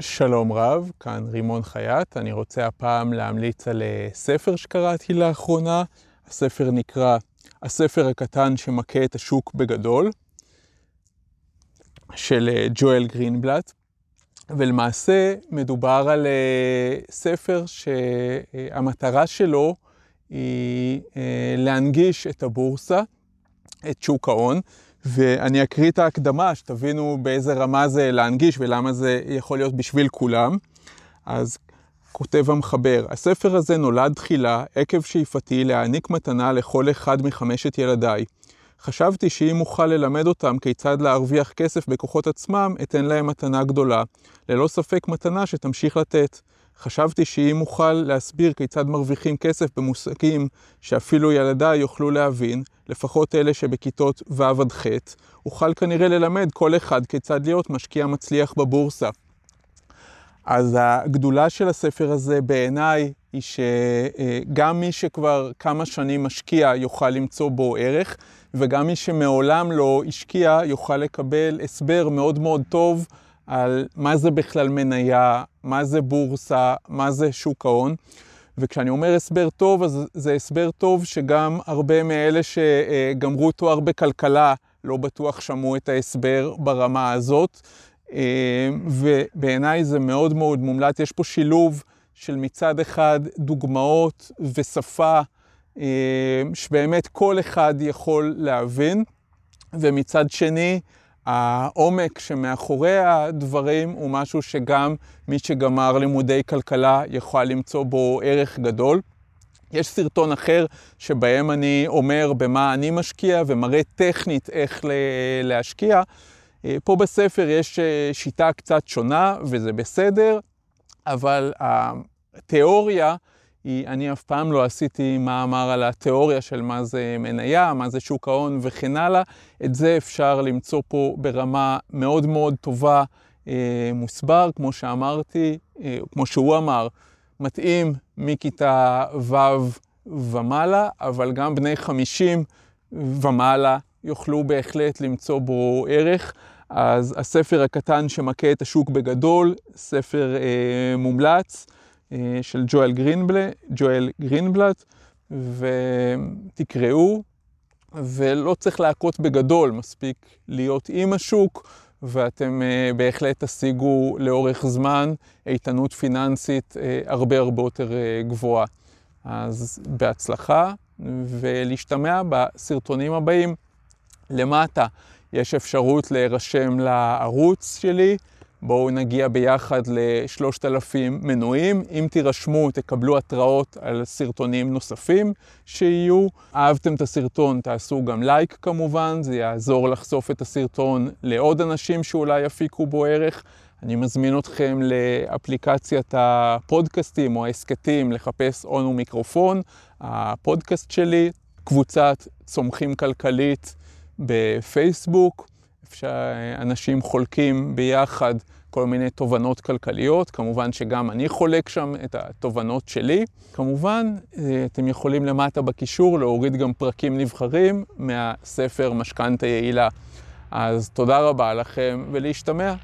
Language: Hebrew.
שלום רב, כאן רימון חייט. אני רוצה הפעם להמליץ על אה, ספר שקראתי לאחרונה. הספר נקרא הספר הקטן שמכה את השוק בגדול, של אה, ג'ואל גרינבלט. ולמעשה מדובר על אה, ספר שהמטרה שלו היא להנגיש את הבורסה, את שוק ההון. ואני אקריא את ההקדמה, שתבינו באיזה רמה זה להנגיש ולמה זה יכול להיות בשביל כולם. אז כותב המחבר, הספר הזה נולד תחילה עקב שאיפתי להעניק מתנה לכל אחד מחמשת ילדיי. חשבתי שאם אוכל ללמד אותם כיצד להרוויח כסף בכוחות עצמם, אתן להם מתנה גדולה. ללא ספק מתנה שתמשיך לתת. חשבתי שאם אוכל להסביר כיצד מרוויחים כסף במושגים שאפילו ילדיי יוכלו להבין, לפחות אלה שבכיתות ו' עד ח', אוכל כנראה ללמד כל אחד כיצד להיות משקיע מצליח בבורסה. אז הגדולה של הספר הזה בעיניי היא שגם מי שכבר כמה שנים משקיע יוכל למצוא בו ערך, וגם מי שמעולם לא השקיע יוכל לקבל הסבר מאוד מאוד טוב על מה זה בכלל מניה, מה זה בורסה, מה זה שוק ההון. וכשאני אומר הסבר טוב, אז זה הסבר טוב שגם הרבה מאלה שגמרו תואר בכלכלה לא בטוח שמעו את ההסבר ברמה הזאת. ובעיניי זה מאוד מאוד מומלץ. יש פה שילוב של מצד אחד דוגמאות ושפה שבאמת כל אחד יכול להבין, ומצד שני, העומק שמאחורי הדברים הוא משהו שגם מי שגמר לימודי כלכלה יכול למצוא בו ערך גדול. יש סרטון אחר שבהם אני אומר במה אני משקיע ומראה טכנית איך להשקיע. פה בספר יש שיטה קצת שונה וזה בסדר, אבל התיאוריה היא, אני אף פעם לא עשיתי מאמר על התיאוריה של מה זה מניה, מה זה שוק ההון וכן הלאה. את זה אפשר למצוא פה ברמה מאוד מאוד טובה, אה, מוסבר, כמו שאמרתי, אה, כמו שהוא אמר, מתאים מכיתה ו' ומעלה, אבל גם בני 50 ומעלה יוכלו בהחלט למצוא בו ערך. אז הספר הקטן שמכה את השוק בגדול, ספר אה, מומלץ. אה, של ג'ואל גרינבלט, ג'ואל גרינבלט, ותקראו, ולא צריך להכות בגדול, מספיק להיות עם השוק, ואתם uh, בהחלט תשיגו לאורך זמן איתנות פיננסית uh, הרבה הרבה יותר גבוהה. אז בהצלחה, ולהשתמע בסרטונים הבאים. למטה יש אפשרות להירשם לערוץ שלי. בואו נגיע ביחד לשלושת אלפים מנויים. אם תירשמו, תקבלו התראות על סרטונים נוספים שיהיו. אהבתם את הסרטון, תעשו גם לייק כמובן, זה יעזור לחשוף את הסרטון לעוד אנשים שאולי יפיקו בו ערך. אני מזמין אתכם לאפליקציית הפודקאסטים או ההסכתים לחפש און ומיקרופון, הפודקאסט שלי, קבוצת צומחים כלכלית בפייסבוק. שאנשים חולקים ביחד כל מיני תובנות כלכליות, כמובן שגם אני חולק שם את התובנות שלי. כמובן, אה, אתם יכולים למטה בקישור להוריד גם פרקים נבחרים מהספר משכנתה יעילה. אז תודה רבה לכם ולהשתמע.